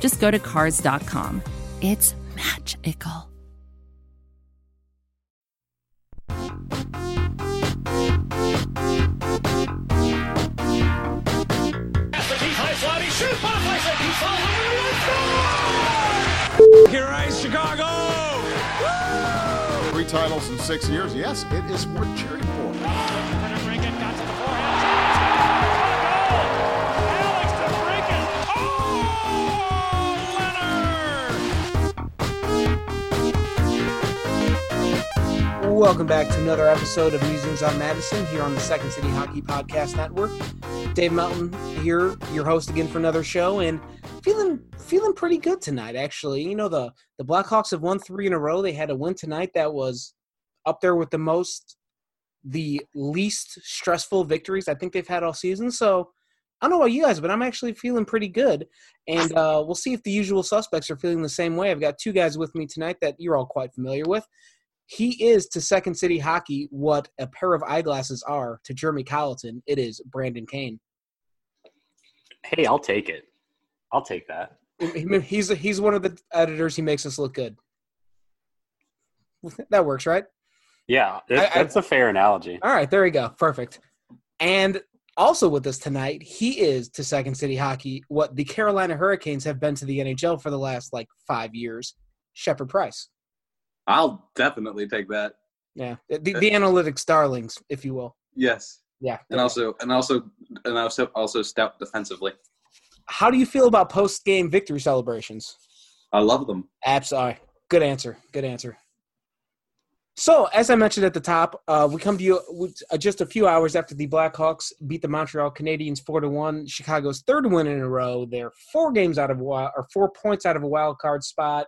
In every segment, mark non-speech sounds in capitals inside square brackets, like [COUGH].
just go to Cars.com. It's magical. Here is Chicago! Three titles in six years. Yes, it is worth cheering for. Welcome back to another episode of Musings on Madison here on the Second City Hockey Podcast Network. Dave Melton here, your host again for another show, and feeling feeling pretty good tonight. Actually, you know the the Blackhawks have won three in a row. They had a win tonight that was up there with the most, the least stressful victories I think they've had all season. So I don't know about you guys, but I'm actually feeling pretty good. And uh, we'll see if the usual suspects are feeling the same way. I've got two guys with me tonight that you're all quite familiar with. He is to Second City Hockey what a pair of eyeglasses are to Jeremy Colliton. It is Brandon Kane. Hey, I'll take it. I'll take that. He's he's one of the editors. He makes us look good. [LAUGHS] That works, right? Yeah, it, I- I- that's a fair analogy. All right, there we go. Perfect. And also with us tonight, he is to Second City Hockey what the Carolina Hurricanes have been to the NHL for the last like five years. Shepard Price. I'll definitely take that. Yeah, the, the analytics darlings, if you will. Yes, Yeah. and also and also and also also stout defensively. how do you feel about post game victory celebrations? I love them. Absolutely. Good answer. Good answer. So, as I mentioned at the top, uh, we come to you uh, just a few hours after the Blackhawks beat the Montreal Canadiens four to one. Chicago's third win in a row. They're four games out of a wild, or four points out of a wild card spot.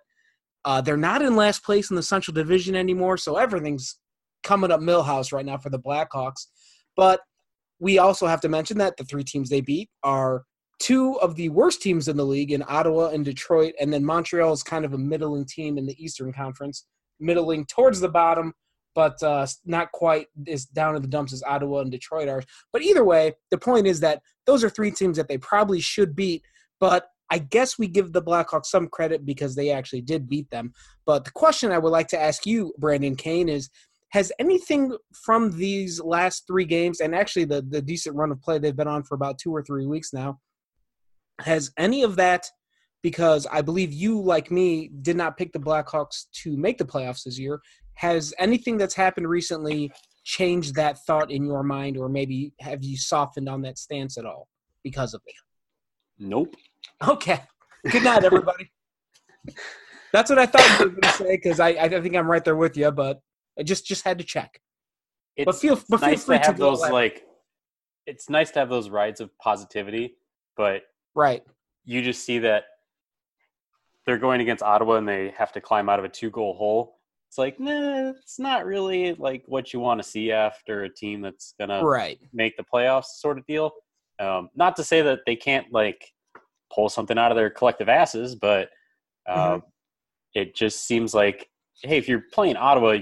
Uh, they're not in last place in the Central Division anymore, so everything's coming up Milhouse right now for the Blackhawks. But we also have to mention that the three teams they beat are two of the worst teams in the league in Ottawa and Detroit, and then Montreal is kind of a middling team in the Eastern Conference, middling towards the bottom, but uh, not quite as down in the dumps as Ottawa and Detroit are. But either way, the point is that those are three teams that they probably should beat, but I guess we give the Blackhawks some credit because they actually did beat them. But the question I would like to ask you, Brandon Kane, is has anything from these last three games, and actually the, the decent run of play they've been on for about two or three weeks now, has any of that, because I believe you, like me, did not pick the Blackhawks to make the playoffs this year, has anything that's happened recently changed that thought in your mind, or maybe have you softened on that stance at all because of it? Nope. Okay. Good night, everybody. That's what I thought you were going to say because I, I think I'm right there with you, but I just just had to check. It's, But feel- but feel nice free to to have go those ahead. like. It's nice to have those rides of positivity, but Right. you just see that they're going against Ottawa and they have to climb out of a two-goal hole. It's like, nah, it's not really like what you want to see after a team that's gonna Right. make the playoffs, sort of deal. Um, not to say that they can't like pull something out of their collective asses, but uh, Mm-hmm. it just seems like, hey, if you're playing Ottawa,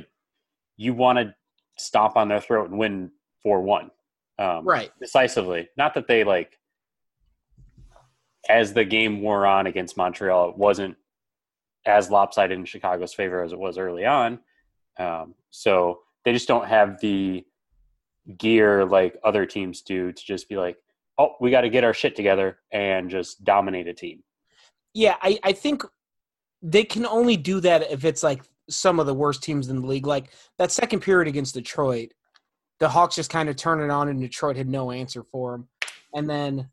you want to stomp on their throat and win four one, um, Right. Decisively. Not that they like, as the game wore on against Montreal, it wasn't as lopsided in Chicago's favor as it was early on. Um, so they just don't have the gear like other teams do to just be like, oh, we got to get our shit together and just dominate a team. Yeah, I, I think they can only do that if it's like some of the worst teams in the league. Like that second period against Detroit, the Hawks just kind of turned it on, and Detroit had no answer for them. And then,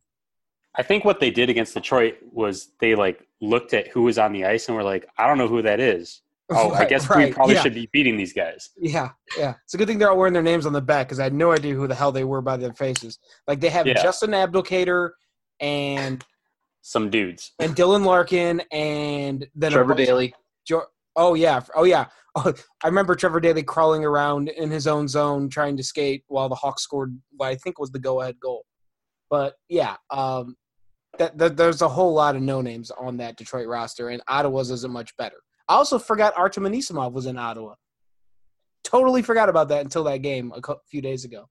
I think what they did against Detroit was they like looked at who was on the ice and were like, I don't know who that is. Oh, I Right, guess we probably yeah. should be beating these guys. yeah, yeah, it's a good thing they're all wearing their names on the back because I had no idea who the hell they were by their faces. Like they have Yeah. Justin Abdelkader and some dudes. and Dylan Larkin, and then Trevor bunch- Daley. Jo- oh yeah, oh yeah. [LAUGHS] Oh, I remember Trevor Daley crawling around in his own zone trying to skate while the Hawks scored what I think was the go-ahead goal. But yeah, um, that, that there's a whole lot of no names on that Detroit roster, and Ottawa's isn't much better. I also forgot Artem Anisimov was in Ottawa. Totally forgot about that until that game a few days ago.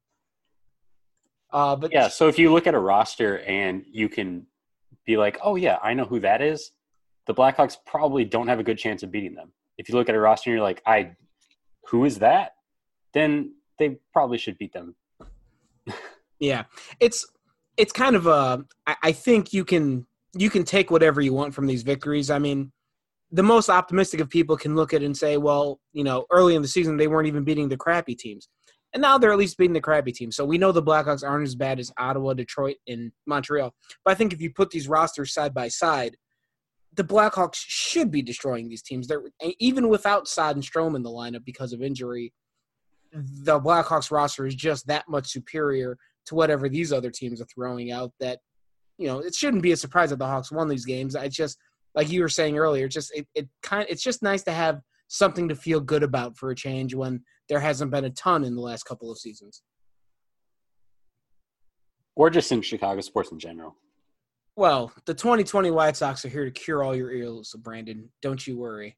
Uh, but Yeah, so if you look at a roster and you can be like, oh yeah, I know who that is, the Blackhawks probably don't have a good chance of beating them. If you look at a roster and you're like, I, who is that? Then they probably should beat them. [LAUGHS] Yeah, it's it's kind of a. I, I think you can you can take whatever you want from these victories. I mean, the most optimistic of people can look at it and say, well, you know, early in the season they weren't even beating the crappy teams, and now they're at least beating the crappy teams. So we know the Blackhawks aren't as bad as Ottawa, Detroit, and Montreal. But I think if you put these rosters side by side, the Blackhawks should be destroying these teams. They're even without Saad and Strome in the lineup because of injury. The Blackhawks roster is just that much superior to whatever these other teams are throwing out that you know it shouldn't be a surprise that the hawks won these games I just like you were saying earlier it's just it, it kind it's just nice to have something to feel good about for a change when there hasn't been a ton in the last couple of seasons Or just in Chicago sports in general. well the 2020 white sox are here to cure all your ills brandon don't you worry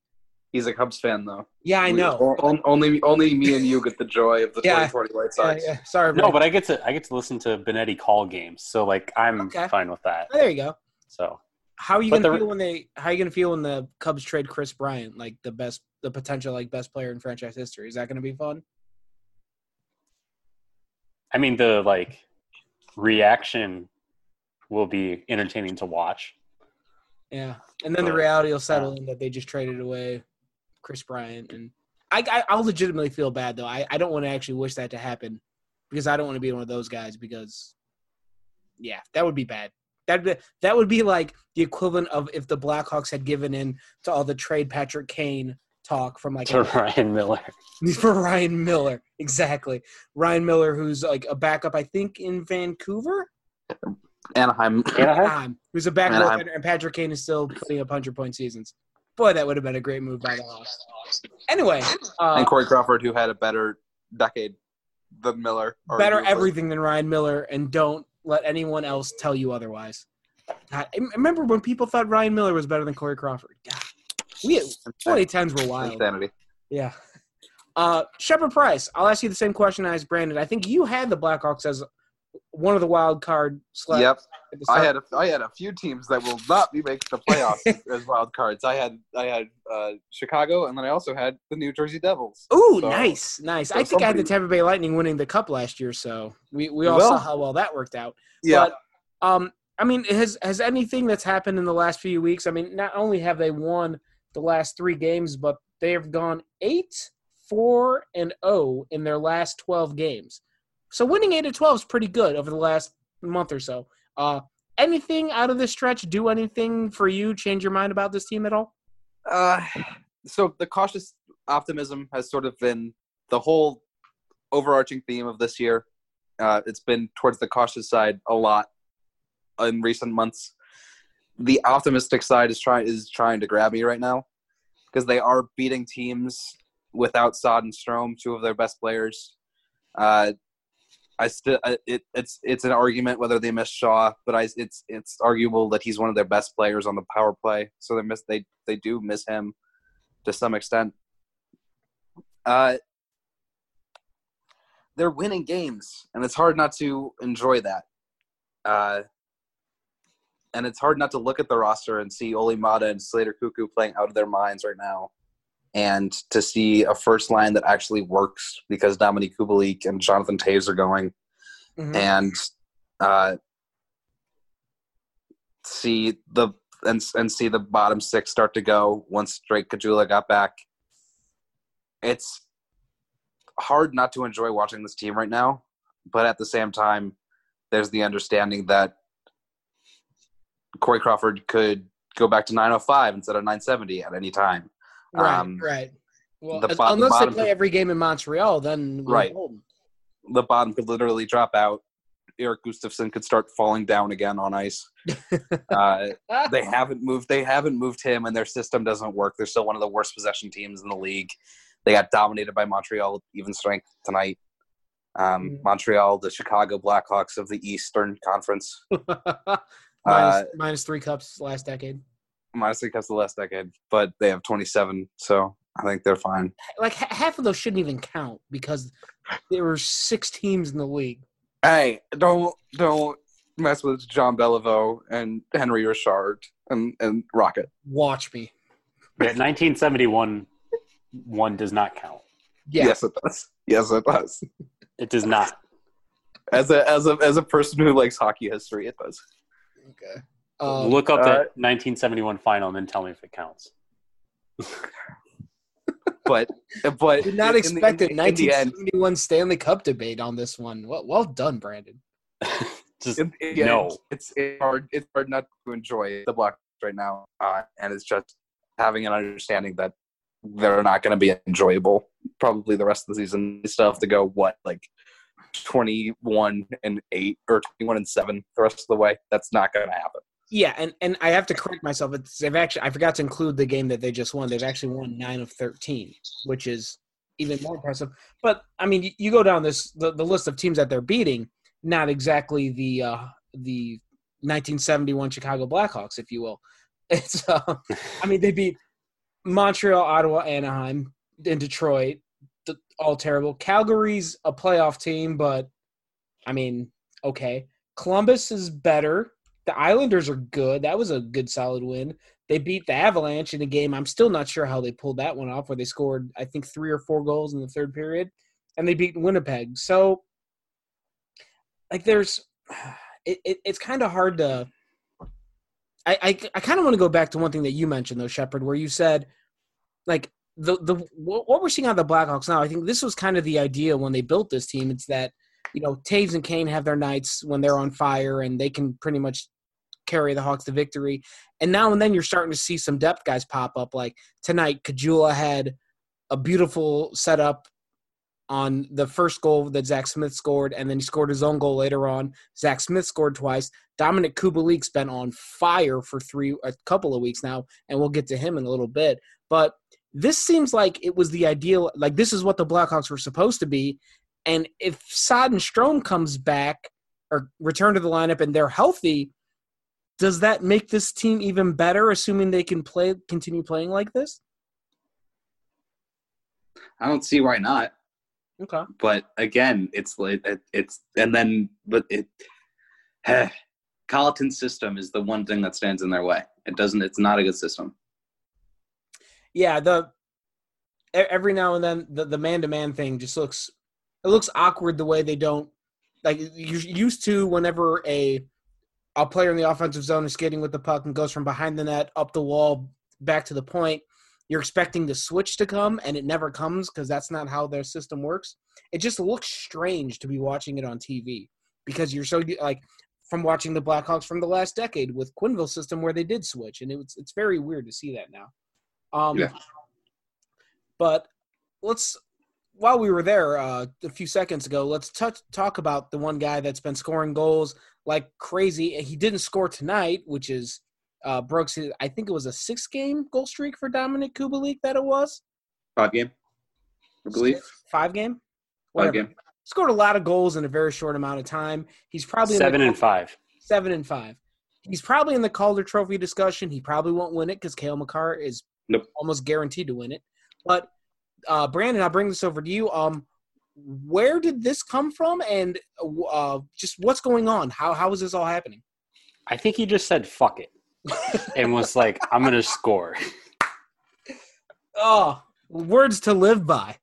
He's a Cubs fan, though. yeah i know o- on- only, only me and you get the joy of the Yeah. 2020 White Sox. yeah. sorry No, Brandon. but I get to I get to listen to Benetti call games, so like I'm Okay. fine with that. Oh, there you go So how are you But gonna the- feel when they how are you gonna feel when the cubs trade kris bryant like the best the potential like best player in franchise history is that gonna be fun I mean the like reaction will be entertaining to watch. Yeah, and then the reality will settle uh, in that they just traded away Kris Bryant, and I, I I'll legitimately feel bad though. I, I don't want to actually wish that to happen because I don't want to be one of those guys because yeah, that would be bad. That that would be like the equivalent of if the Blackhawks had given in to all the trade Patrick Kane talk from like [LAUGHS] To Ryan Miller. [LAUGHS] for Ryan Miller. Exactly, Ryan Miller, who's like a backup, I think, in Vancouver. Anaheim. Anaheim? Anaheim, who's a backup, Anaheim. and Patrick Kane is still putting up hundred point seasons. Boy, that would have been a great move by the Hawks. Anyway, uh, and Corey Crawford, who had a better decade than Miller. better arguably. everything than Ryan Miller, and don't let anyone else tell you otherwise. God, I remember when people thought Ryan Miller was better than Corey Crawford. God, we 2010s were wild. Insanity. Yeah. Uh, Shepard Price, I'll ask you the same question I asked Brandon. I think you had the Blackhawks as one of the wild card. Sla- Yep. I had a, I had a few teams that will not be making the playoffs [LAUGHS] as wild cards. I had I had uh, Chicago, and then I also had the New Jersey Devils. Ooh, So- nice, nice. so I think I had the Tampa Bay Lightning winning the cup last year, so we, we all Well- saw how well that worked out. Yeah, But um, I mean, has has anything that's happened in the last few weeks? I mean, not only have they won the last three games, but they have gone eight, four, and zero in their last twelve games. So winning eight of twelve is pretty good over the last month or so. Uh, anything out of this stretch do anything for you? Change your mind about this team at all? Uh, so the cautious optimism has sort of been the whole overarching theme of this year. Uh, it's been towards the cautious side a lot in recent months. The optimistic side is trying is trying to grab me right now because they are beating teams without Saad and Strome, two of their best players. Uh, I still it, it's it's an argument whether they miss Shaw, but I it's it's arguable that he's one of their best players on the power play. So they miss they they do miss him to some extent. Uh, they're winning games, and it's hard not to enjoy that. Uh, and it's hard not to look at the roster and see Olli Maatta and Slater Koekkoek playing out of their minds right now, and to see a first line that actually works because Dominik Kubalik and Jonathan Toews are going, Mhm. and uh, see the and and see the bottom six start to go once Drake Caggiula got back. It's hard not to enjoy watching this team right now, but at the same time, there's the understanding that Corey Crawford could go back to 905 instead of 970 at any time. Right, Um, right. Well, the as- bo- the unless they play could- every game in Montreal, then we're Right. The bottom could literally drop out Erik Gustafsson could start falling down again on ice. [LAUGHS] uh, they haven't moved. They haven't moved him, and their system doesn't work. They're still one of the worst possession teams in the league. They got dominated by Montreal even strength tonight. Um, Mm. Montreal, the Chicago Blackhawks of the Eastern Conference, [LAUGHS] minus, Uh, minus three cups last decade. Minus three cups the last decade, but they have 27, so I think they're fine. Like ha- half of those shouldn't even count because there were six teams in the league. Hey, don't don't mess with John Beliveau and Henry Richard and and Rocket. Watch me. Yeah, 1971 one does not count. Yeah. Yes, it does. Yes, it does. It does not. As a as a as a person who likes hockey history, it does. Okay. Um, Look up uh, that 1971 final and then tell me if it counts. [LAUGHS] But but did not in the- a the- in the end, 1971 Stanley Cup debate on this one. Well, well done, Brandon. [LAUGHS] Just in the end, no. it's it's hard it's hard not to enjoy the Blackhawks right now, uh, and it's just having an understanding that they're not going to be enjoyable probably the rest of the season. They still have to go what like twenty one and eight or twenty one and seven the rest of the way. That's not going to happen. Yeah, and, and I have to correct myself. It's, they've actually I forgot to include the game that they just won. They've actually won nine of thirteen, which is even more impressive. But I mean, you, you go down this the, the list of teams that they're beating, not exactly the uh, the 1971 Chicago Blackhawks, if you will. [LAUGHS] It's uh, I mean they beat Montreal, Ottawa, Anaheim, and Detroit. All terrible. Calgary's a playoff team, but I mean, okay. Columbus is better. The Islanders are good. That was a good solid win. They beat the Avalanche in a game. I'm still not sure how they pulled that one off, where they scored, I think, three or four goals in the third period, and they beat Winnipeg. So, like, there's, [SIGHS] it, it it's kind of hard to. I I, I kind of want to go back to one thing that you mentioned, though, Shepard, where you said, like, the the what what we're seeing on the Blackhawks now. I think this was kind of the idea when they built this team. It's that you know Toews and Kane have their nights when they're on fire, and they can pretty much carry the Hawks to victory. And now and then you're starting to see some depth guys pop up. Like tonight, Caggiula had a beautiful setup on the first goal that Zach Smith scored, and then he scored his own goal later on. Zach Smith scored twice. Dominik Kubalik's been on fire for three, a couple of weeks now, and we'll get to him in a little bit. But this seems like it was the ideal. Like this is what the Blackhawks were supposed to be. And if Saad and Strome comes back or return to the lineup and they're healthy, does that make this team even better? Assuming they can play, continue playing like this. I don't see why not. Okay. But again, it's like it, it's and then but it. [SIGHS] heh, Colliton's system is the one thing that stands in their way. It doesn't. It's not a good system. Yeah, the every now and then the the man to man thing just looks it looks awkward the way they don't like you're used to whenever a a player in the offensive zone is skating with the puck and goes from behind the net up the wall back to the point. You're expecting the switch to come and it never comes because that's not how their system works. It just looks strange to be watching it on TV because you're so like from watching the Blackhawks from the last decade with Quenneville's system where they did switch and it was it's very weird to see that now. Um, Yeah. But let's, while we were there uh, a few seconds ago, let's touch, talk about the one guy that's been scoring goals like crazy. He didn't score tonight, which is uh, Brooks. I think it was a six-game goal streak for Dominik Kubalik that it was Five game, I believe. five game. Five game. Scored a lot of goals in a very short amount of time. He's probably in the- Seven and five. seven and five. He's probably in the Calder Trophy discussion. He probably won't win it because Cale Makar is Nope. almost guaranteed to win it. But uh, Brandon, I'll bring this over to you. Um, where did this come from, and uh, just what's going on? How how is this all happening? I think he just said fuck it and was like, I'm gonna score. Oh, words to live by.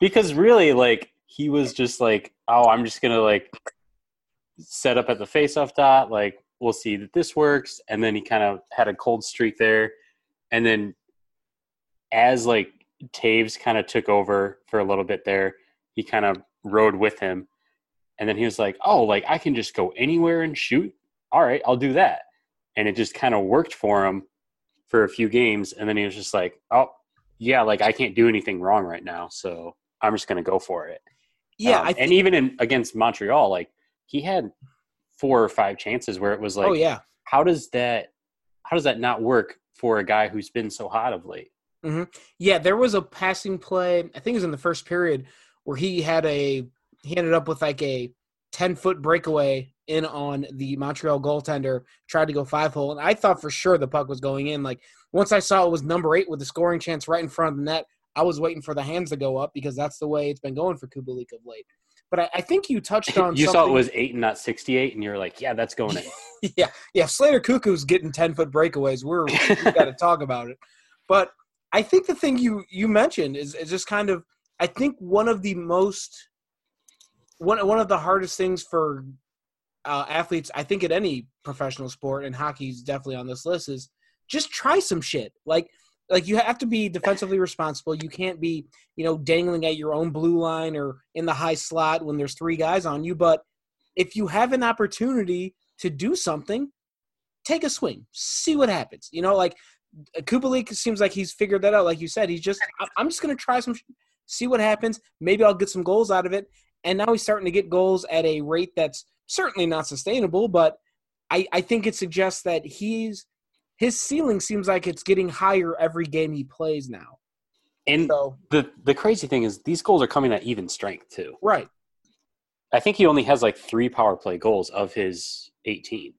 because really, like, he was just like, oh, I'm just gonna like set up at the face-off dot. Like, we'll see that this works, and then he kind of had a cold streak there, and then as like Toews kind of took over for a little bit there, he kind of rode with him, and then he was like, oh, like I can just go anywhere and shoot. All right, I'll do that, and it just kind of worked for him for a few games, and then he was just like, oh, yeah, like I can't do anything wrong right now, so I'm just gonna go for it. Yeah, Um, think. and even in against Montreal, like he had four or five chances where it was like, oh yeah, how does that how does that not work for a guy who's been so hot of late? Mm-hmm. yeah. There was a passing play. I think it was in the first period where he had a he ended up with like a ten foot breakaway in on the Montreal goaltender. Tried to go five hole, and I thought for sure the puck was going in. Like once I saw it was number eight with the scoring chance right in front of the net, I was waiting for the hands to go up because that's the way it's been going for Kubalik of late. But I, I think you [LAUGHS] touched on you saw it was eight and not sixty eight, and you're like, yeah, that's going in. [LAUGHS] yeah, yeah. Slater Koekkoek's getting ten foot breakaways. We're we got to talk about it. But I think the thing you you mentioned is is just kind of I think one of the most one one of the hardest things for uh, athletes I think at any professional sport and hockey's definitely on this list is just try some shit. Like like you have to be defensively responsible. You can't be you know dangling at your own blue line or in the high slot when there's three guys on you but if you have an opportunity to do something, take a swing, see what happens. You know, like Kubalik seems like he's figured that out. Like you said, he's just I- I'm just gonna try some, see what happens. Maybe I'll get some goals out of it. And now he's starting to get goals at a rate that's certainly not sustainable, but I I think it suggests that he's his ceiling seems like it's getting higher every game he plays now. And So the the crazy thing is these goals are coming at even strength too. right, I think he only has like three power play goals of his eighteen.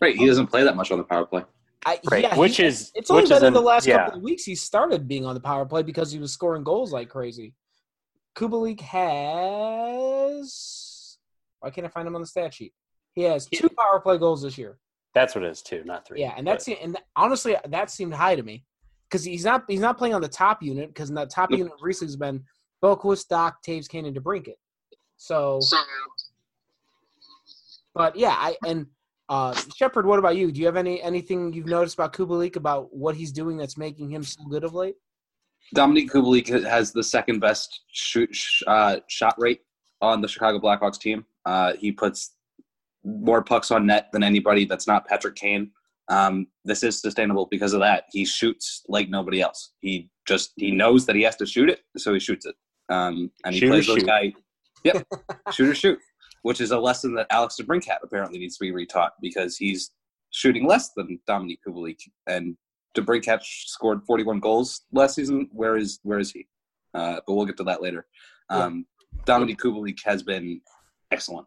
Right. He doesn't play that much on the power play. I, Right, yeah, which he- is It's only been in the last yeah. couple of weeks he started being on the power play because he was scoring goals like crazy. Kubalik has. Why can't I find him on the stat sheet? He has two power play goals this year. That's what it is too, not three. Yeah, and that's But- and honestly that seemed high to me because he's not he's not playing on the top unit because the top unit recently has been Boqvist, Dach, Toews, Kane, and DeBrincat. So, but yeah, I and uh Shepard, what about you? Do you have any anything you've noticed about Kubalik about what he's doing that's making him so good of late? Dominik Kubalik has the second best shoot sh- uh, shot rate on the Chicago Blackhawks team. Uh, he puts more pucks on net than anybody that's not Patrick Kane. Um, this is sustainable because of that. He shoots like nobody else. He just he knows that he has to shoot it, so he shoots it. Um, and he Shoot plays those shoot. guy. Yep, [LAUGHS] shoot or shoot, which is a lesson that Alex DeBrincat apparently needs to be retaught because he's shooting less than Dominik Kubalik, and DeBrincat scored 41 goals last season. Where is where is he? Uh, but we'll get to that later. Um, Dominik Kubalik has been excellent,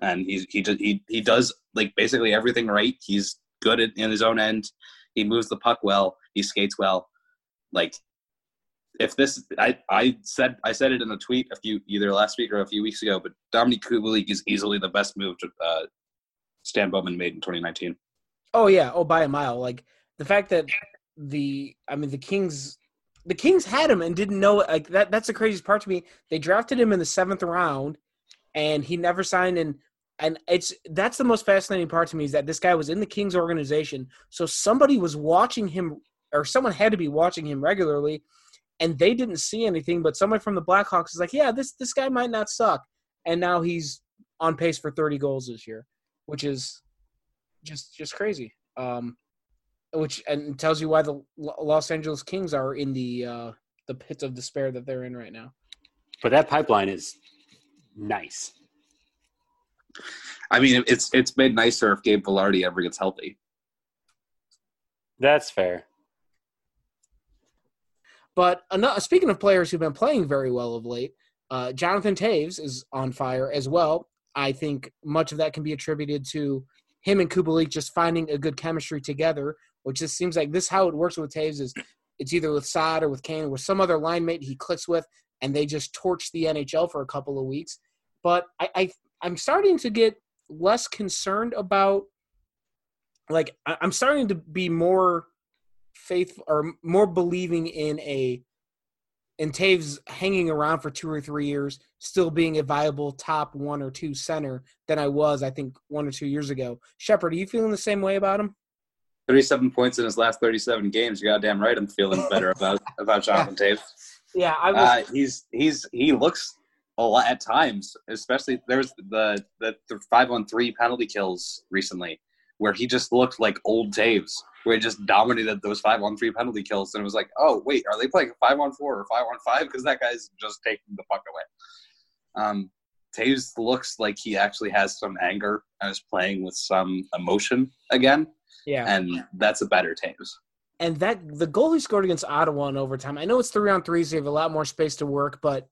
and he's he just, he he does like basically everything right. He's good in, in his own end. He moves the puck well. He skates well. Like if this, I I said I said it in a tweet a few either last week or a few weeks ago. But Dominik Kubalik is easily the best move to, uh, Stan Bowman made in 2019. Oh yeah, oh by a mile. Like the fact that the I mean the Kings the Kings had him and didn't know it. Like that that's the craziest part to me. They drafted him in the seventh round and he never signed and and it's that's the most fascinating part to me is that this guy was in the Kings organization. So somebody was watching him or someone had to be watching him regularly and they didn't see anything, but someone from the Blackhawks is like, Yeah, this this guy might not suck. And now he's on pace for thirty goals this year, which is just just crazy. Um, which and tells you why the Los Angeles Kings are in the uh, the pits of despair that they're in right now. but that pipeline is nice. I mean, it's it's made nicer if Gabe Vilardi ever gets healthy. That's fair. But ano- speaking of players who've been playing very well of late, uh, Jonathan Toews is on fire as well. I think much of that can be attributed to him and Kubalik just finding a good chemistry together, which just seems like this how it works with Toews is it's either with Saad or with Kane or with some other line mate he clicks with, and they just torch the NHL for a couple of weeks. But I, I I'm starting to get less concerned about like I'm starting to be more faithful or more believing in a in Toews hanging around for two or three years, still being a viable top one or two center than I was, I think, one or two years ago. Shepard, are you feeling the same way about him? 37 points in his last 37 games. You're goddamn right. I'm feeling better [LAUGHS] about about Jonathan Toews. Yeah, I was. Uh, he's he's he looks a lot at times, especially there was the the, the five on three penalty kills recently, where he just looked like old Toews, he just dominated those five on three penalty kills, and it was like, oh wait, are they playing five on four or five on five? Because that guy's just taking the puck away. Um, Toews looks like he actually has some anger and is playing with some emotion again, Yeah. and that's a better Toews. and that the goal he scored against Ottawa in overtime. I know it's three on three, so you have a lot more space to work, but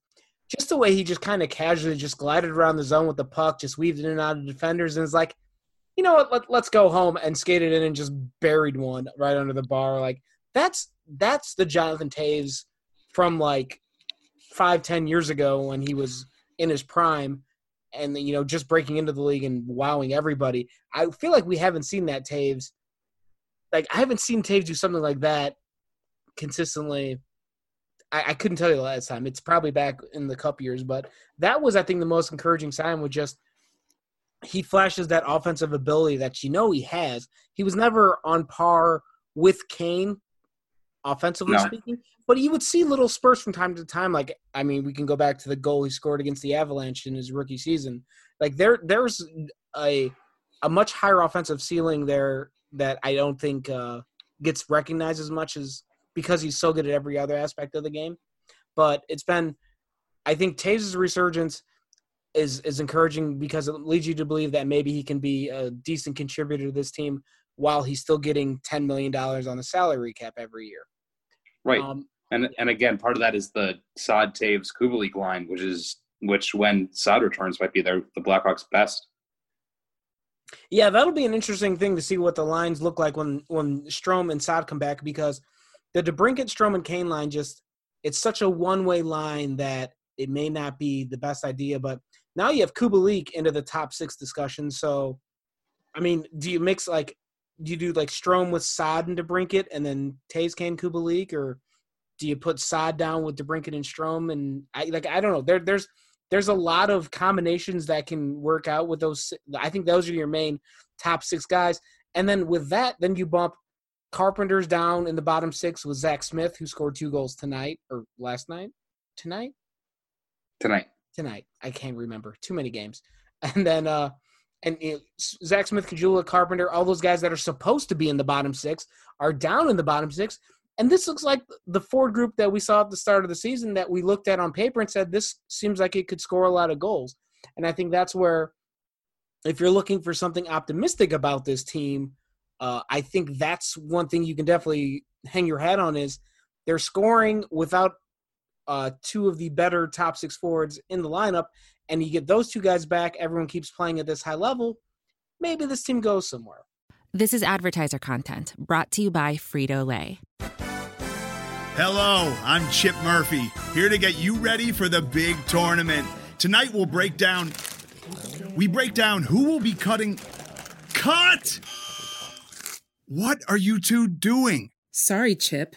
just the way he just kind of casually just glided around the zone with the puck, just weaved in and out of defenders, and it's like, you know what, let, let's go home and skated in and just buried one right under the bar. Like that's that's the Jonathan Toews from like five ten years ago when he was in his prime. And you know, just breaking into the league and wowing everybody. I feel like we haven't seen that Toews like I haven't seen Toews do something like that consistently. I, I couldn't tell you the last time. It's probably back in the cup years, but that was, I think, the most encouraging sign. Was just he flashes that offensive ability that you know he has. He was never on par with Kane, offensively No. speaking, but you would see little spurts from time to time. Like I mean, we can go back to the goal he scored against the Avalanche in his rookie season. Like there, there's a a much higher offensive ceiling there that I don't think uh, gets recognized as much as because he's so good at every other aspect of the game. But it's been, I think Toews' resurgence is is encouraging because it leads you to believe that maybe he can be a decent contributor to this team while he's still getting ten million dollars on the salary cap every year. Right. Um, And and again, part of that is the Saad Toews Kubalik line, which is which when Saad returns might be their the Blackhawks' best. Yeah, that'll be an interesting thing to see what the lines look like when when Strome and Saad come back because the DeBrincat, Strome, and Kane line just it's such a one way line that it may not be the best idea. But now you have Kubalik into the top six discussion. So, I mean, do you mix like do you do like Strome with Saad and DeBrincat and then Toews, Kane, Kubalik, or do you put Saad down with DeBrincat and Strome? And I like I don't know. There there's there's a lot of combinations that can work out with those. I think those are your main top six guys. And then with that, then you bump Carpenter's down in the bottom six with Zach Smith, who scored two goals tonight or last night. Tonight? Tonight. Tonight. I can't remember. Too many games. [LAUGHS] And then uh and you know, Zach Smith, Caggiula, Carpenter, all those guys that are supposed to be in the bottom six are down in the bottom six. And this looks like the Ford group that we saw at the start of the season that we looked at on paper and said this seems like it could score a lot of goals. And I think that's where, if you're looking for something optimistic about this team, uh, I think that's one thing you can definitely hang your hat on is they're scoring without uh, two of the better top six forwards in the lineup, and you get those two guys back. Everyone keeps playing at this high level. Maybe this team goes somewhere. This is advertiser content brought to you by Frito Lay. Hello, I'm Chip Murphy, here to get you ready for the big tournament. Tonight we'll break down. We break down who will be cutting. Cut! What are you two doing? Sorry, Chip.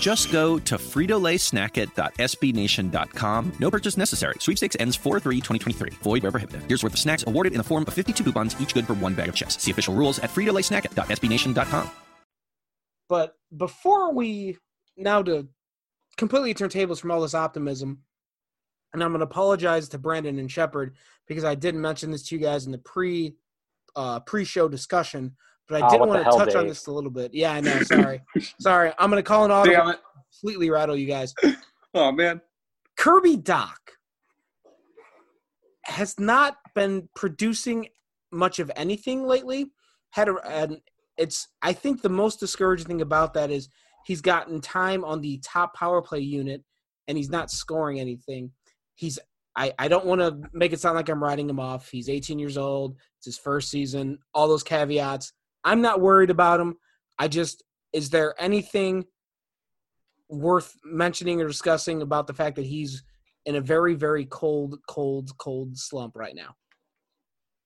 Just go to fritolaysnackit.sbnation.com. No purchase necessary. Sweepstakes ends 4-3-2023. Void where prohibited. Here's worth of snacks awarded in the form of 52 coupons, each good for one bag of chips. See official rules at fritolaysnackit.sbnation.com. But before we now to completely turn tables from all this optimism, and I'm going to apologize to Brandon and Shepard because I didn't mention this to you guys in the pre uh, pre-show discussion, but I Oh, did what want to hell, touch on this a little bit. Yeah, I know. Sorry, [LAUGHS] sorry. I'm going to call an audible. Damn it. Completely rattle you guys. [LAUGHS] Oh man. Kirby Dach has not been producing much of anything lately. Had a, and it's I think the most discouraging thing about that is he's gotten time on the top power play unit and he's not scoring anything. He's I, I don't want to make it sound like I'm writing him off. He's 18 years old. It's his first season. All those caveats. I'm not worried about him. I just is there anything worth mentioning or discussing about the fact that he's in a very very cold cold cold slump right now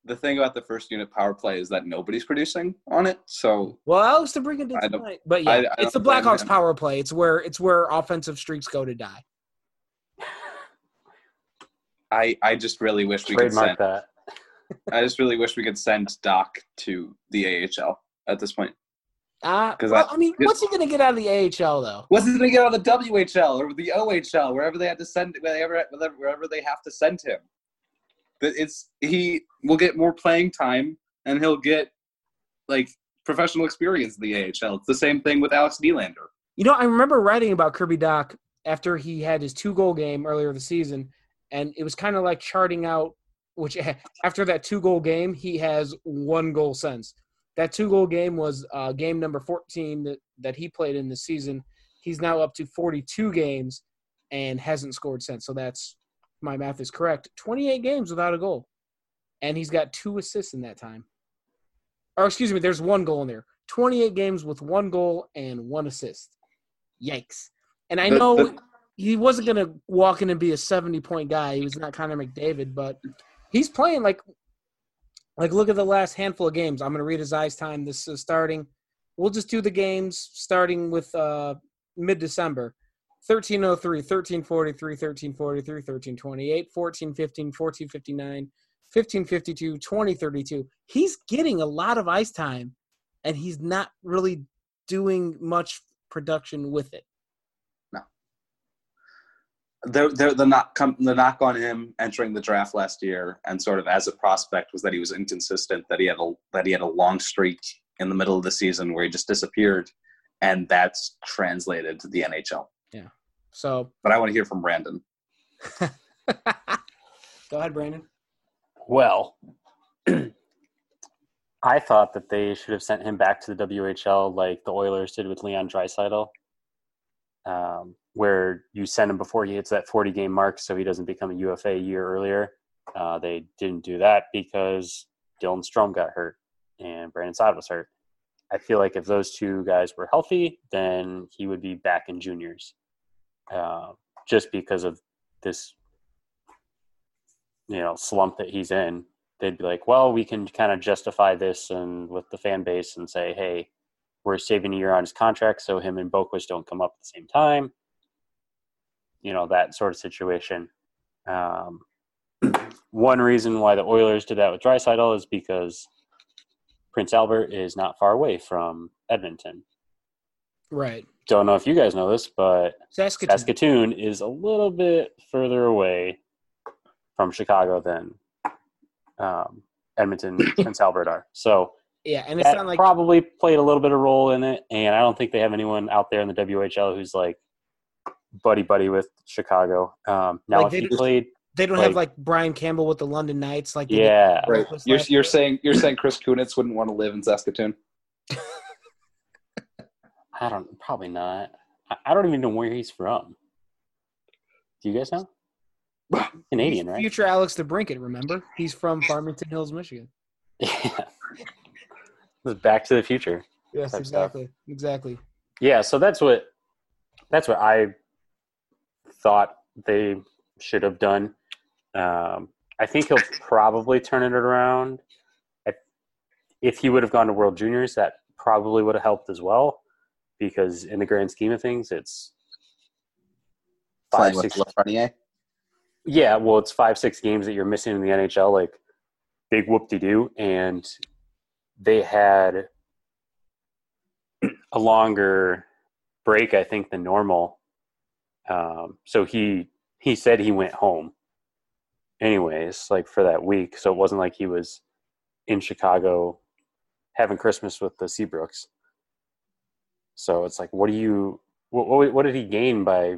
the thing about the first unit power play is that nobody's producing on it. So Well, Alex DeBrincat did I don't- tonight, but yeah, I- I it's the Blackhawks him. power play. It's where it's where offensive streaks go to die. I I just really wish we could send. that. I just really wish we could send Dach to the AHL at this point. Uh, 'Cause well, I- I, mean, what's he going to get out of the AHL though? What's he gonna get out of the WHL or the OHL, wherever they had to send, wherever wherever they have to send him? That it's he will get more playing time and he'll get like professional experience in the AHL. It's the same thing with Alex Nylander. You know, I remember writing about Kirby Dach after he had his two goal game earlier this season, and it was kind of like charting out. Which after that two goal game, he has one goal since. That two goal game was uh, game number fourteen that that he played in the season. He's now up to forty two games and hasn't scored since. So that's my math is correct. Twenty eight games without a goal, and he's got two assists in that time. Or excuse me, there's one goal in there. Twenty eight games with one goal and one assist. Yikes! And I know he wasn't going to walk in and be a 70 point guy. He was not Connor McDavid, but he's playing like like look at the last handful of games. I'm going to read his ice time. This is starting. We'll just do the games starting with uh mid December. 1303, 1343, 1343, 1328, 1415, 1459, 1552, 2032. He's getting a lot of ice time and he's not really doing much production with it. They're, they're, the knock come, the knock on him entering the draft last year and sort of as a prospect was that he was inconsistent. That he had a that he had a long streak in the middle of the season where he just disappeared, and that's translated to the NHL. Yeah. So But I want to hear from Brandon. [LAUGHS] go ahead, Brandon. Well, [CLEARS THROAT] I thought that they should have sent him back to the WHL like the Oilers did with Leon Draisaitl, um, where you send him before he hits that 40 game mark so he doesn't become a UFA a year earlier. Uh, they didn't do that because Dylan Strome got hurt and Brandon Saad was hurt. I feel like if those two guys were healthy, then he would be back in juniors, uh, just because of this, you know, slump that he's in. They'd be like, well, we can kind of justify this and with the fan base and say, hey, we're saving a year on his contract so him and Boqvist don't come up at the same time. You know, that sort of situation. Um, one reason why the Oilers did that with Draisaitl is because Prince Albert is not far away from Edmonton. Right. Don't know if you guys know this, but Saskatoon. Saskatoon is a little bit further away from Chicago than um, Edmonton and Albert are. So Yeah, and it's that not like probably played a little bit of role in it. And I don't think they have anyone out there in the WHL who's like buddy buddy with Chicago. Um, now, Like if they he played, they don't like- have like Brian Campbell with the London Knights. Like yeah, Right. You're, you're year. saying you're saying Chris Kunitz wouldn't want to live in Saskatoon? [LAUGHS] I don't probably not. I, I don't even know where he's from. Do you guys know? [LAUGHS] Canadian, right? Future Alex DeBrincat, remember? He's from Farmington Hills, Michigan. [LAUGHS] Yeah. This Back to the Future. Yes, Type stuff. exactly. Exactly. Yeah, so that's what that's what I thought they should have done. Um, I think he'll probably turn it around. I, if he would have gone to World Juniors, that probably would have helped as well, because in the grand scheme of things, it's five, six. Yeah, well, it's five, six games that you're missing in the NHL. Like big whoop de doo, and they had a longer break, I think, than normal. Um, so he he said he went home, anyways, like for that week. So it wasn't like he was in Chicago having Christmas with the Seabrooks. So it's like, what do you what what, what did he gain by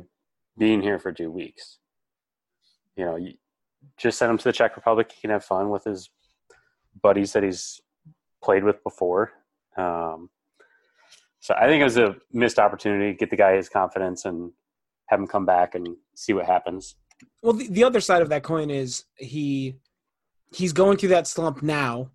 being here for two weeks? You know, you just send him to the Czech Republic. He can have fun with his buddies that he's played with before. Um, so I think it was a missed opportunity. To get the guy his confidence and have him come back and see what happens. Well, the, the other side of that coin is he he's going through that slump now,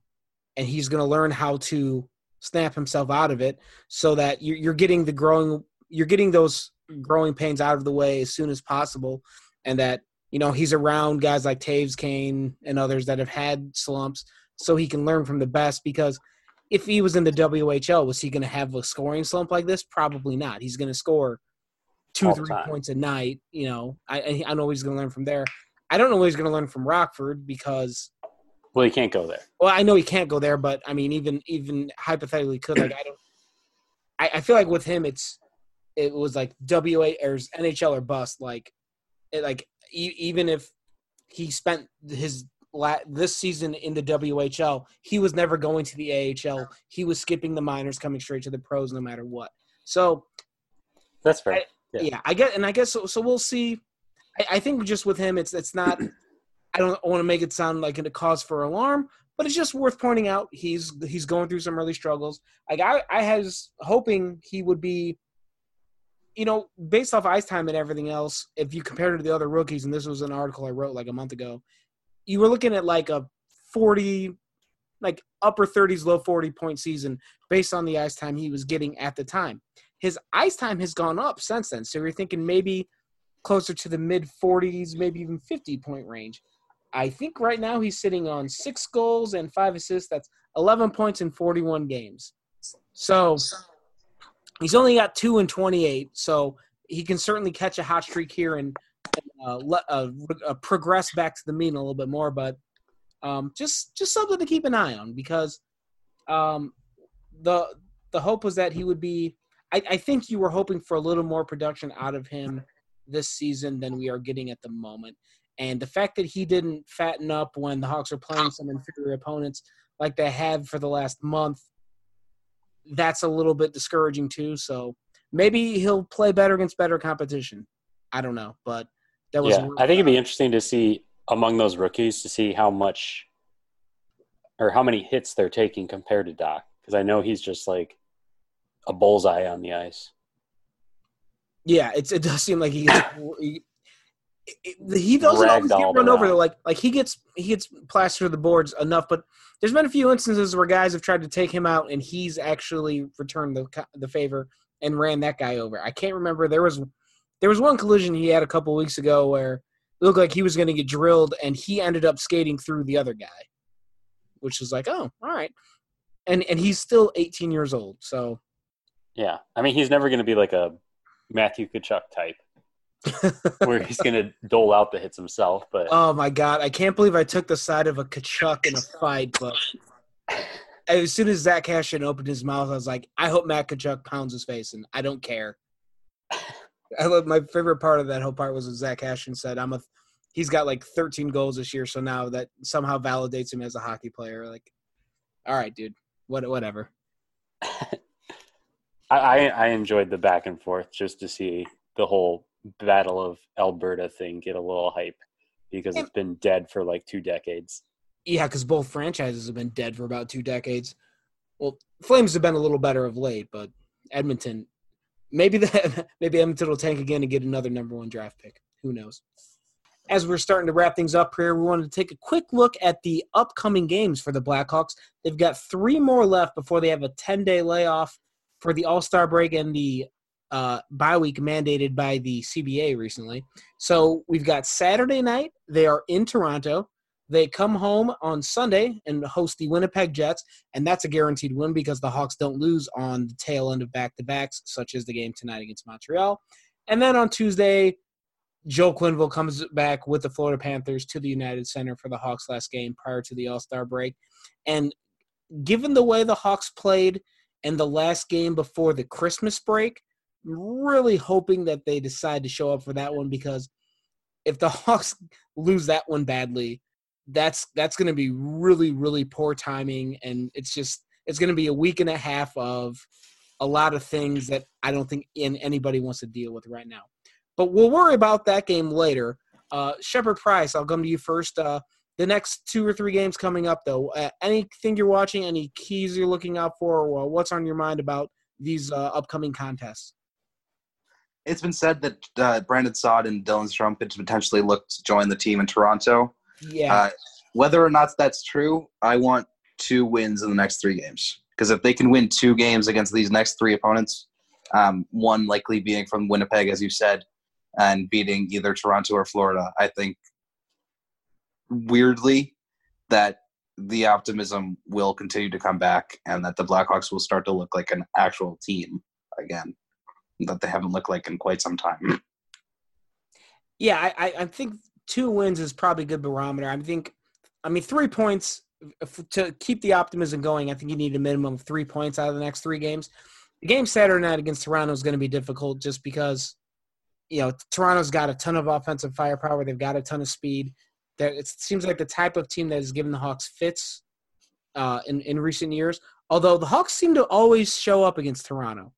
and he's going to learn how to snap himself out of it, so that you're, you're getting the growing you're getting those growing pains out of the way as soon as possible, and that you know he's around guys like Toews, Kane, and others that have had slumps, so he can learn from the best. Because if he was in the WHL, was he going to have a scoring slump like this? Probably not. He's going to score two, All three time. points a night. You know, I I know he's going to learn from there. I don't know what he's going to learn from Rockford because Well, he can't go there. well, I know he can't go there, but I mean, even even hypothetically could. Like, I don't. I, I feel like with him, it's it was like WA or NHL or bust. Like, it, like e- even if he spent his la- this season in the WHL, he was never going to the AHL. He was skipping the minors, coming straight to the pros, no matter what. So That's fair. I- Yeah. yeah. I get, and I guess so. So we'll see. I, I think just with him, it's it's not. I don't want to make it sound like a cause for alarm, but it's just worth pointing out he's he's going through some early struggles. Like I, I was hoping he would be, you know, based off ice time and everything else. If you compare to the other rookies, and this was an article I wrote like a month ago, you were looking at like a forty, like upper thirties, low forty point season based on the ice time he was getting at the time his ice time has gone up since then. So you're thinking maybe closer to the mid 40s, maybe even 50 point range. I think right now he's sitting on six goals and five assists. That's 11 points in 41 games. So he's only got two and 28. So he can certainly catch a hot streak here and, uh, let, uh, uh, progress back to the mean a little bit more. But um, just just something to keep an eye on because um, the the hope was that he would be I, I think you were hoping for a little more production out of him this season than we are getting at the moment. And the fact that he didn't fatten up when the Hawks are playing some inferior opponents like they have for the last month, that's a little bit discouraging too. So maybe he'll play better against better competition. I don't know, but that was yeah, I think it'd be interesting to see among those rookies to see how much or how many hits they're taking compared to Dach because I know he's just like a bullseye on the ice. Yeah, it's it does seem like he gets [LAUGHS] he, it- he doesn't always get run over. Like like he gets he gets plastered to the boards enough, but there's been a few instances where guys have tried to take him out, and he's actually returned the the favor and ran that guy over. I can't remember there was there was one collision he had a couple weeks ago where it looked like he was going to get drilled, and he ended up skating through the other guy, which was like, oh, all right, and and he's still 18 years old, so Yeah, I mean he's never going to be like a Matthew Tkachuk type [LAUGHS] where he's going to dole out the hits himself, but Oh my god, I can't believe I took the side of a Tkachuk in a fight, but as soon as Zack Kassian opened his mouth, I was like, I hope Matt Tkachuk pounds his face, and I don't care. I love my favorite part of that whole part was when Zack Kassian said, "I'm a." He's got like 13 goals this year, so now that somehow validates him as a hockey player. Like, all right, dude, what, whatever. [LAUGHS] I, I enjoyed the back and forth just to see the whole Battle of Alberta thing get a little hype because it's been dead for like two decades. Yeah, because both franchises have been dead for about two decades. Well, Flames have been a little better of late, but Edmonton, maybe the [LAUGHS] maybe Edmonton will tank again and get another number one draft pick. Who knows? As we're starting to wrap things up here, we wanted to take a quick look at the upcoming games for the Blackhawks. They've got three more left before they have a 10 day layoff for the All Star break and the uh, bye week mandated by the CBA recently. So we've got Saturday night. They are in Toronto. They come home on Sunday and host the Winnipeg Jets, and that's a guaranteed win because the Hawks don't lose on the tail end of back to backs, such as the game tonight against Montreal. And then on Tuesday, Joe Quenneville comes back with the Florida Panthers to the United Center for the Hawks last game prior to the All Star break. And given the way the Hawks played in the last game before the Christmas break, really hoping that they decide to show up for that one because if the [LAUGHS] Hawks lose that one badly, that's that's going to be really really poor timing and it's just it's going to be a week and a half of a lot of things that I don't think in anybody wants to deal with right now. But we'll worry about that game later. Uh, Shepard Price, I'll come to you first. Uh, the next two or three games coming up, though, uh, anything you're watching, any keys you're looking out for, or what's on your mind about these uh, upcoming contests? It's been said that uh, Brandon Saad and Dylan Strome could potentially look to join the team in Toronto. Yeah, Uh, whether or not that's true, I want two wins in the next three games. Because if they can win two games against these next three opponents, um, one likely being from Winnipeg, as you said, and beating either Toronto or Florida, I think weirdly that the optimism will continue to come back and that the Blackhawks will start to look like an actual team again that they haven't looked like in quite some time. Yeah, I, I, think two wins is probably a good barometer. I think, I mean, three points to keep the optimism going. I think you need a minimum of three points out of the next three games. The game Saturday night against Toronto is going to be difficult just because, you know, Toronto's got a ton of offensive firepower. They've got a ton of speed. They're, it seems like the type of team that has given the Hawks fits uh, in in recent years. Although the Hawks seem to always show up against Toronto.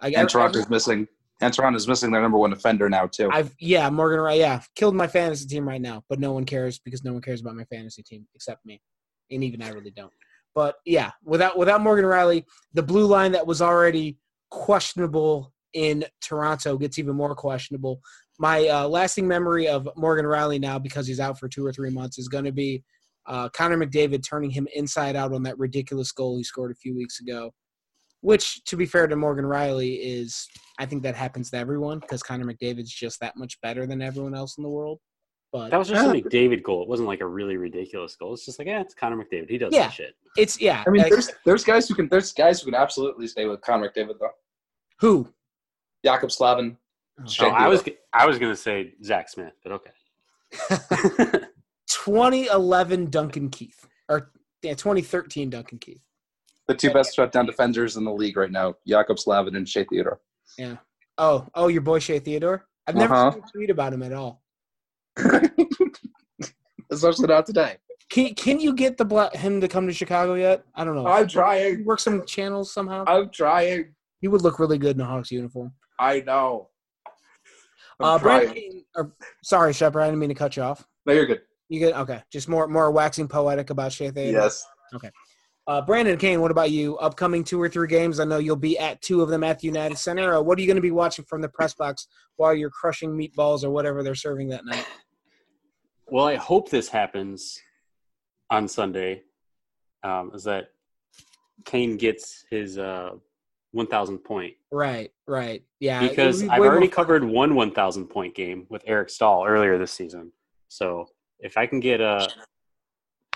I, And Toronto's missing and Toronto's missing their number one defender now too. I've yeah, Morgan Rielly. Yeah, killed my fantasy team right now, but no one cares because no one cares about my fantasy team except me, and even I really don't. But yeah, without without Morgan Rielly, the blue line that was already questionable in Toronto gets even more questionable. My uh, lasting memory of Morgan Rielly now, because he's out for two or three months, is going to be uh, Connor McDavid turning him inside out on that ridiculous goal he scored a few weeks ago. Which, to be fair to Morgan Rielly, is I think that happens to everyone because Connor McDavid's just that much better than everyone else in the world. But That was just a McDavid goal. It wasn't like a really ridiculous goal. It's just like, yeah, it's Connor McDavid. He does Yeah. that shit. it's yeah. I mean, like, there's there's guys who can there's guys who can absolutely stay with Connor McDavid though. who? Jaccob Slavin. Oh, I was I was gonna say Zack Smith, but okay. [LAUGHS] 2011 Duncan Keith or yeah, 2013 Duncan Keith. the two best shutdown defenders in the league right now, Jaccob Slavin and Shea Theodore. Yeah. Oh, oh, your boy Shea Theodore. I've never Uh-huh. seen a tweet about him at all. [LAUGHS] Especially not today. Can can you get the black him to come to Chicago yet? I don't know. I'm trying. work some channels somehow. I'm trying. He would look really good in a Hawks uniform. I know. I'm Uh. Brandon, or, sorry, Shepard. I didn't mean to cut you off. No, you're good. You good? Okay. Just more more waxing poetic about Shea Theodore. Yes. Okay. Uh, Brandon Kane, what about you? Upcoming two or three games. I know you'll be at two of them at the United Center. Uh, what are you going to be watching from the press box while you're crushing meatballs or whatever they're serving that night? Well, I hope this happens on Sunday. Um, is that Kane gets his uh, 1,000 point Right, right. Yeah. because be I've already covered one 1,000 point game with Eric Staal earlier this season. So if I can get a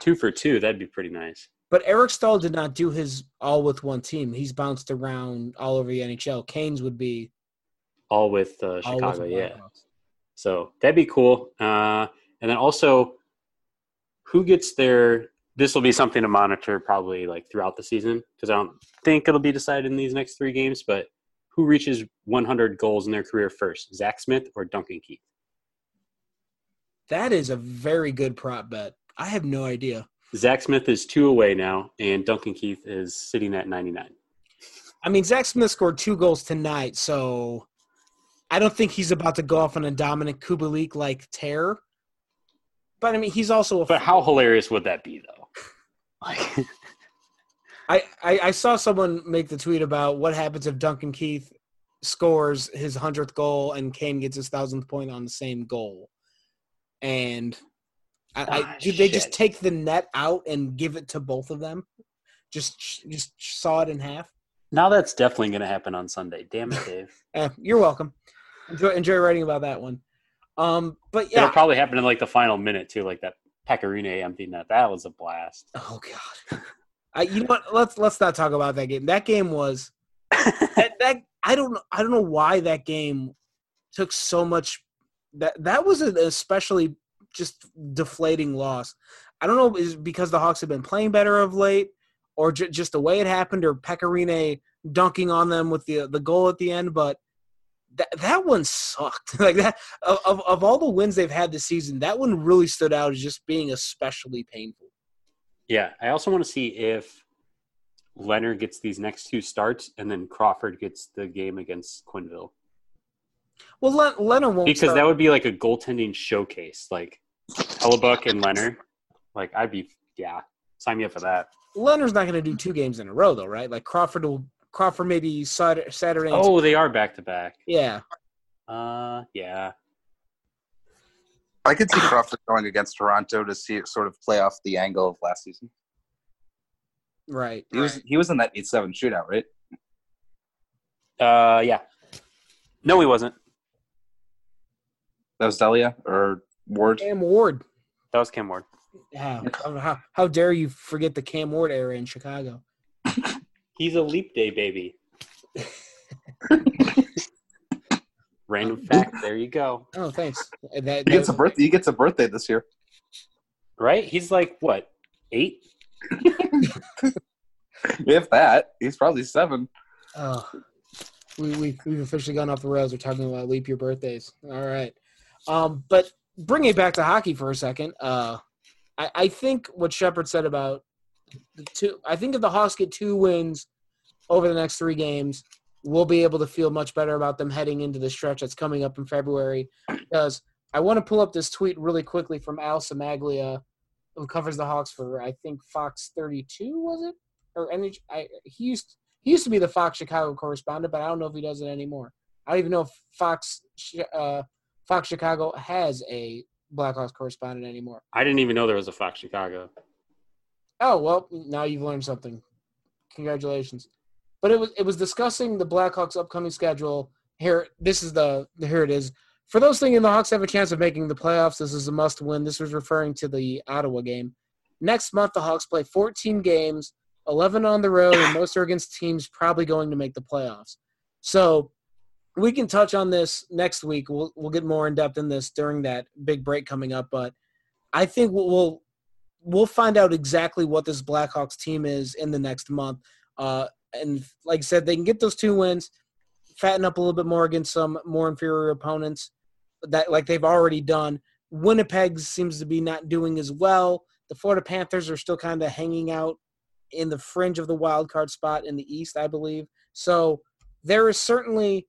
two for two, that'd be pretty nice. But Eric Staal did not do his all with one team. He's bounced around all over the NHL. Kane's would be All with uh, all with Chicago, yeah. So that'd be cool. Uh, and then also, who gets their? This will be something to monitor probably like throughout the season because I don't think it'll be decided in these next three games. But who reaches 100 goals in their career first, Zack Smith or Duncan Keith? That is a very good prop bet. I have no idea. Zack Smith is two away now, and Duncan Keith is sitting at 99. I mean, Zack Smith scored two goals tonight, so I don't think he's about to go off on a Dominik Kubalik like tear. But I mean, he's also a But how hilarious would that be, though? Like, I, I, I saw someone make the tweet about what happens if Duncan Keith scores his hundredth goal and Kane gets his thousandth point on the same goal, and I, I Ah, do they just take the net out and give it to both of them? Just just saw it in half. now that's definitely going to happen on Sunday. Damn it, [LAUGHS] Dave. Eh, you're welcome. Enjoy enjoy writing about that one. Um, but yeah, It'll probably happen in like the final minute too, like that Pekka Rinne empty net. That was a blast. [LAUGHS] Oh God. I, you know what? Let's let's not talk about that game. That game was that, [LAUGHS] that I don't know I don't know why that game took so much. That that was an especially just deflating loss. I don't know is because the Hawks have been playing better of late, or j- just the way it happened, or Pekka Rinne dunking on them with the the goal at the end. But that that one sucked. [LAUGHS] like that of, of of all the wins they've had this season, that one really stood out as just being especially painful. Yeah, I also want to see if Lehner gets these next two starts, and then Crawford gets the game against Quenneville, Well, Len- Lehner won't because start. that would be like a goaltending showcase, like Hellebuyck and Lehner. Like I'd be, yeah, sign me up for that. Lehner's not going to do two games in a row, though, right? Like Crawford will Crawford maybe Saturday. Saturday Oh, they are back to back. yeah. Uh, yeah. I could see Crawford going against Toronto to see it sort of play off the angle of last season. Right. He was he was in that eight seven shootout, right? Uh, yeah. No, he wasn't. That was Delia or Ward. Cam Ward. That was Cam Ward. How, how, how dare you forget the Cam Ward era in Chicago? [LAUGHS] He's a leap day baby. [LAUGHS] Random fact. There you go. Oh, thanks. That, that, He gets a birthday. He gets a birthday this year. Right? He's like what? Eight? [LAUGHS] If that, he's probably seven. Oh, we, we, we've officially gone off the rails. We're talking about leap year birthdays. All right. Um, but bring it back to hockey for a second. Uh, I, I think what Shepard said about the two, I think if the Hawks get two wins over the next three games, we'll be able to feel much better about them heading into the stretch that's coming up in February. Because I want to pull up this tweet really quickly from Al Cimaglia, who covers the Hawks for I think Fox 32 was it or NH? I, he used he used to be the Fox Chicago correspondent, but I don't know if he does it anymore. I don't even know if Fox uh, Fox Chicago has a Blackhawks correspondent anymore. I didn't even know there was a Fox Chicago. Oh well, now you've learned something. Congratulations. But it was it was discussing the Blackhawks' upcoming schedule. Here, this is the here it is. For those thinking the Hawks have a chance of making the playoffs, this is a must win. This was referring to the Ottawa game. Next month, the Hawks play 14 games, 11 on the road, and most are against teams probably going to make the playoffs. So we can touch on this next week. We'll we'll get more in depth in this during that big break coming up. But I think we'll we'll, we'll find out exactly what this Blackhawks team is in the next month. Uh, and like I said, they can get those two wins, fatten up a little bit more against some more inferior opponents that like they've already done. Winnipeg seems to be not doing as well. The Florida Panthers are still kind of hanging out in the fringe of the wild card spot in the East, I believe. So there is certainly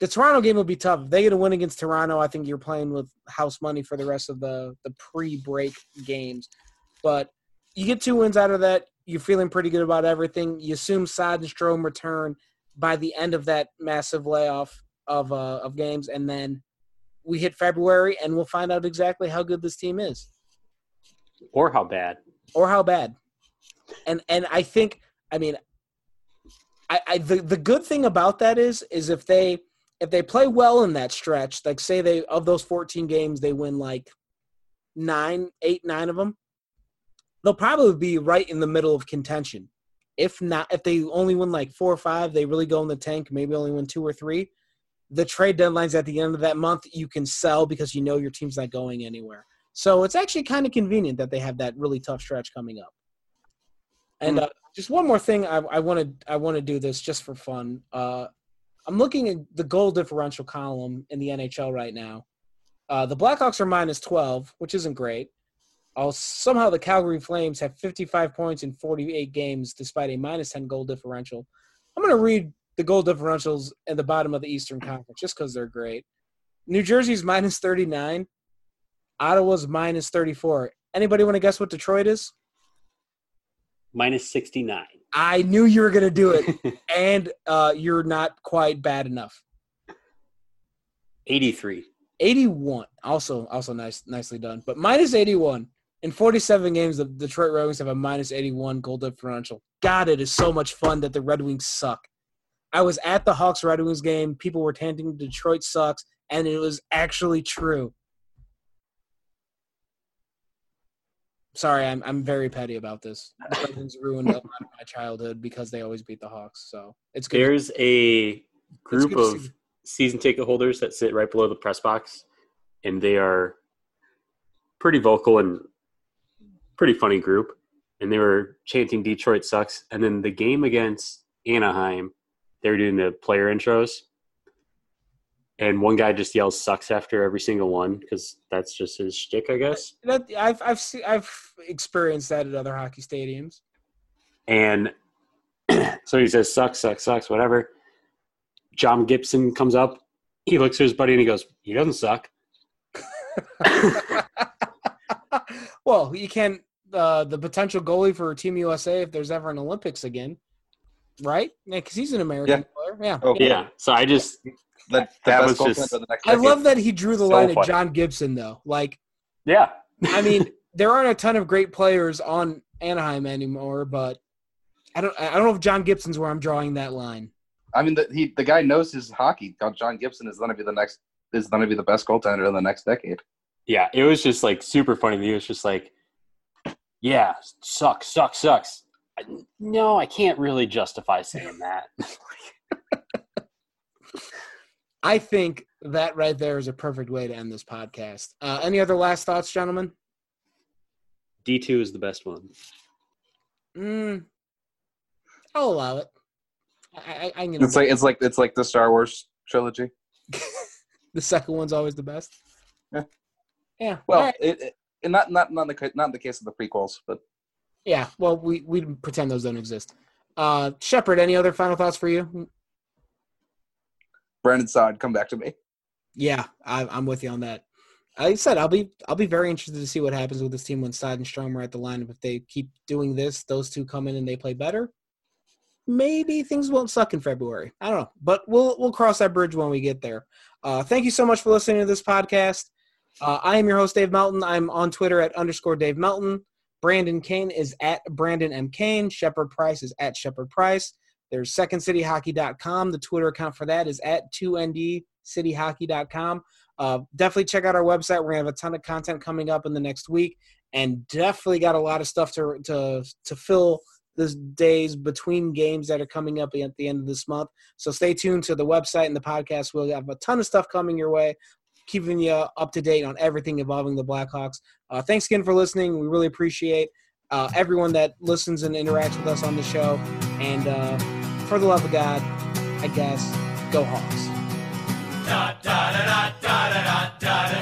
the Toronto game will be tough. If they get a win against Toronto, I think you're playing with house money for the rest of the the pre-break games. But you get two wins out of that, you're feeling pretty good about everything. You assume Saad and Strome return by the end of that massive layoff of uh, of games, and then we hit February, and we'll find out exactly how good this team is, Or how bad. or how bad. And and I think, I mean, I, I the the good thing about that is is if they if they play well in that stretch, like say they of those 14 games they win like nine, eight, nine of them, they'll probably be right in the middle of contention. If not, if they only win like four or five, they really go in the tank. Maybe only win two or three. The trade deadline's at the end of that month. You can sell because you know your team's not going anywhere. So it's actually kind of convenient that they have that really tough stretch coming up. And uh, just one more thing, I, I want to I want to do this just for fun. Uh, I'm looking at the goal differential column in the NHL right now. Uh, the Blackhawks are minus 12, which isn't great. Uh, somehow the Calgary Flames have 55 points in 48 games despite a minus 10 goal differential. I'm going to read the goal differentials at the bottom of the Eastern Conference just because they're great. New Jersey's minus 39. Ottawa's minus 34. Anybody want to guess what Detroit is? Minus 69. I knew you were going to do it, [LAUGHS] and uh, you're not quite bad enough. 83. 81, also also nice, nicely done. But minus 81 in 47 games, the Detroit Red Wings have a minus 81 goal differential. God, it is so much fun that the Red Wings suck. I was at the Hawks Red Wings game. People were chanting Detroit sucks, and it was actually true. Sorry, I'm I'm very petty about this. The Red Wings ruined a lot of my childhood because they always beat the Hawks. So it's good. There's a group of see. season ticket holders that sit right below the press box, and they are pretty vocal and pretty funny group. And they were chanting "Detroit sucks." And then the game against Anaheim, they were doing the player intros, and one guy just yells "sucks" after every single one because that's just his shtick, I guess. That I've I've seen, I've experienced that at other hockey stadiums. And [CLEARS THROAT] so he says, sucks, sucks, sucks, whatever. John Gibson comes up. He looks at his buddy and he goes, he doesn't suck. [LAUGHS] [LAUGHS] well, you can uh, the potential goalie for Team USA if there's ever an Olympics again, right? Yeah, because he's an American player. Yeah. Oh, Yeah. So I just, The, the That best was just- the next I love that he drew the So line at. John Gibson though. Like, yeah. I mean, [LAUGHS] there aren't a ton of great players on Anaheim anymore, but I don't I don't know if John Gibson's where I'm drawing that line. I mean, the, he the guy knows his hockey. John Gibson is going to be the next is going to be the best goaltender in the next decade. Yeah. It was just like super funny. He was just like, Yeah, sucks, sucks, sucks. I- No, I can't really justify saying that. [LAUGHS] I think that right there is a perfect way to end this podcast. Uh, any other last thoughts, gentlemen? D two is the best one. Mm, I'll allow it. I, I, I can It's like it's like it's like the Star Wars trilogy. [LAUGHS] the second one's always the best. Yeah. Yeah. Well, right. it, it, and not not not in the not in the case of the prequels, but yeah. Well, we we pretend those don't exist. Uh, Shepard, any other final thoughts for you? Brandon Saad, come back to me. Yeah, I, I'm with you on that. Like I said I'll be I'll be very interested to see what happens with this team when Saad and Strome are at the lineup. If they keep doing this, those two come in and they play better. Maybe things won't suck in February. I don't know, but we'll we'll cross that bridge when we get there. Uh, thank you so much for listening to this podcast. Uh, I am your host Dave Melton. I'm on Twitter at underscore Dave Melton. Brandon Kane is at Brandon M Kane. Shepard Price is at Shepard Price. There's secondcityhockey.com. The Twitter account for that is at 2ndcityhockey.com. Uh, definitely check out our website. We're gonna have a ton of content coming up in the next week, and definitely got a lot of stuff to to to fill the days between games that are coming up at the end of this month. So stay tuned to the website and the podcast. We'll have a ton of stuff coming your way, keeping you up to date on everything involving the Blackhawks. Uh, thanks again for listening. We really appreciate uh, everyone that listens and interacts with us on the show. And uh, for the love of God, I guess, go Hawks. Da, da, da,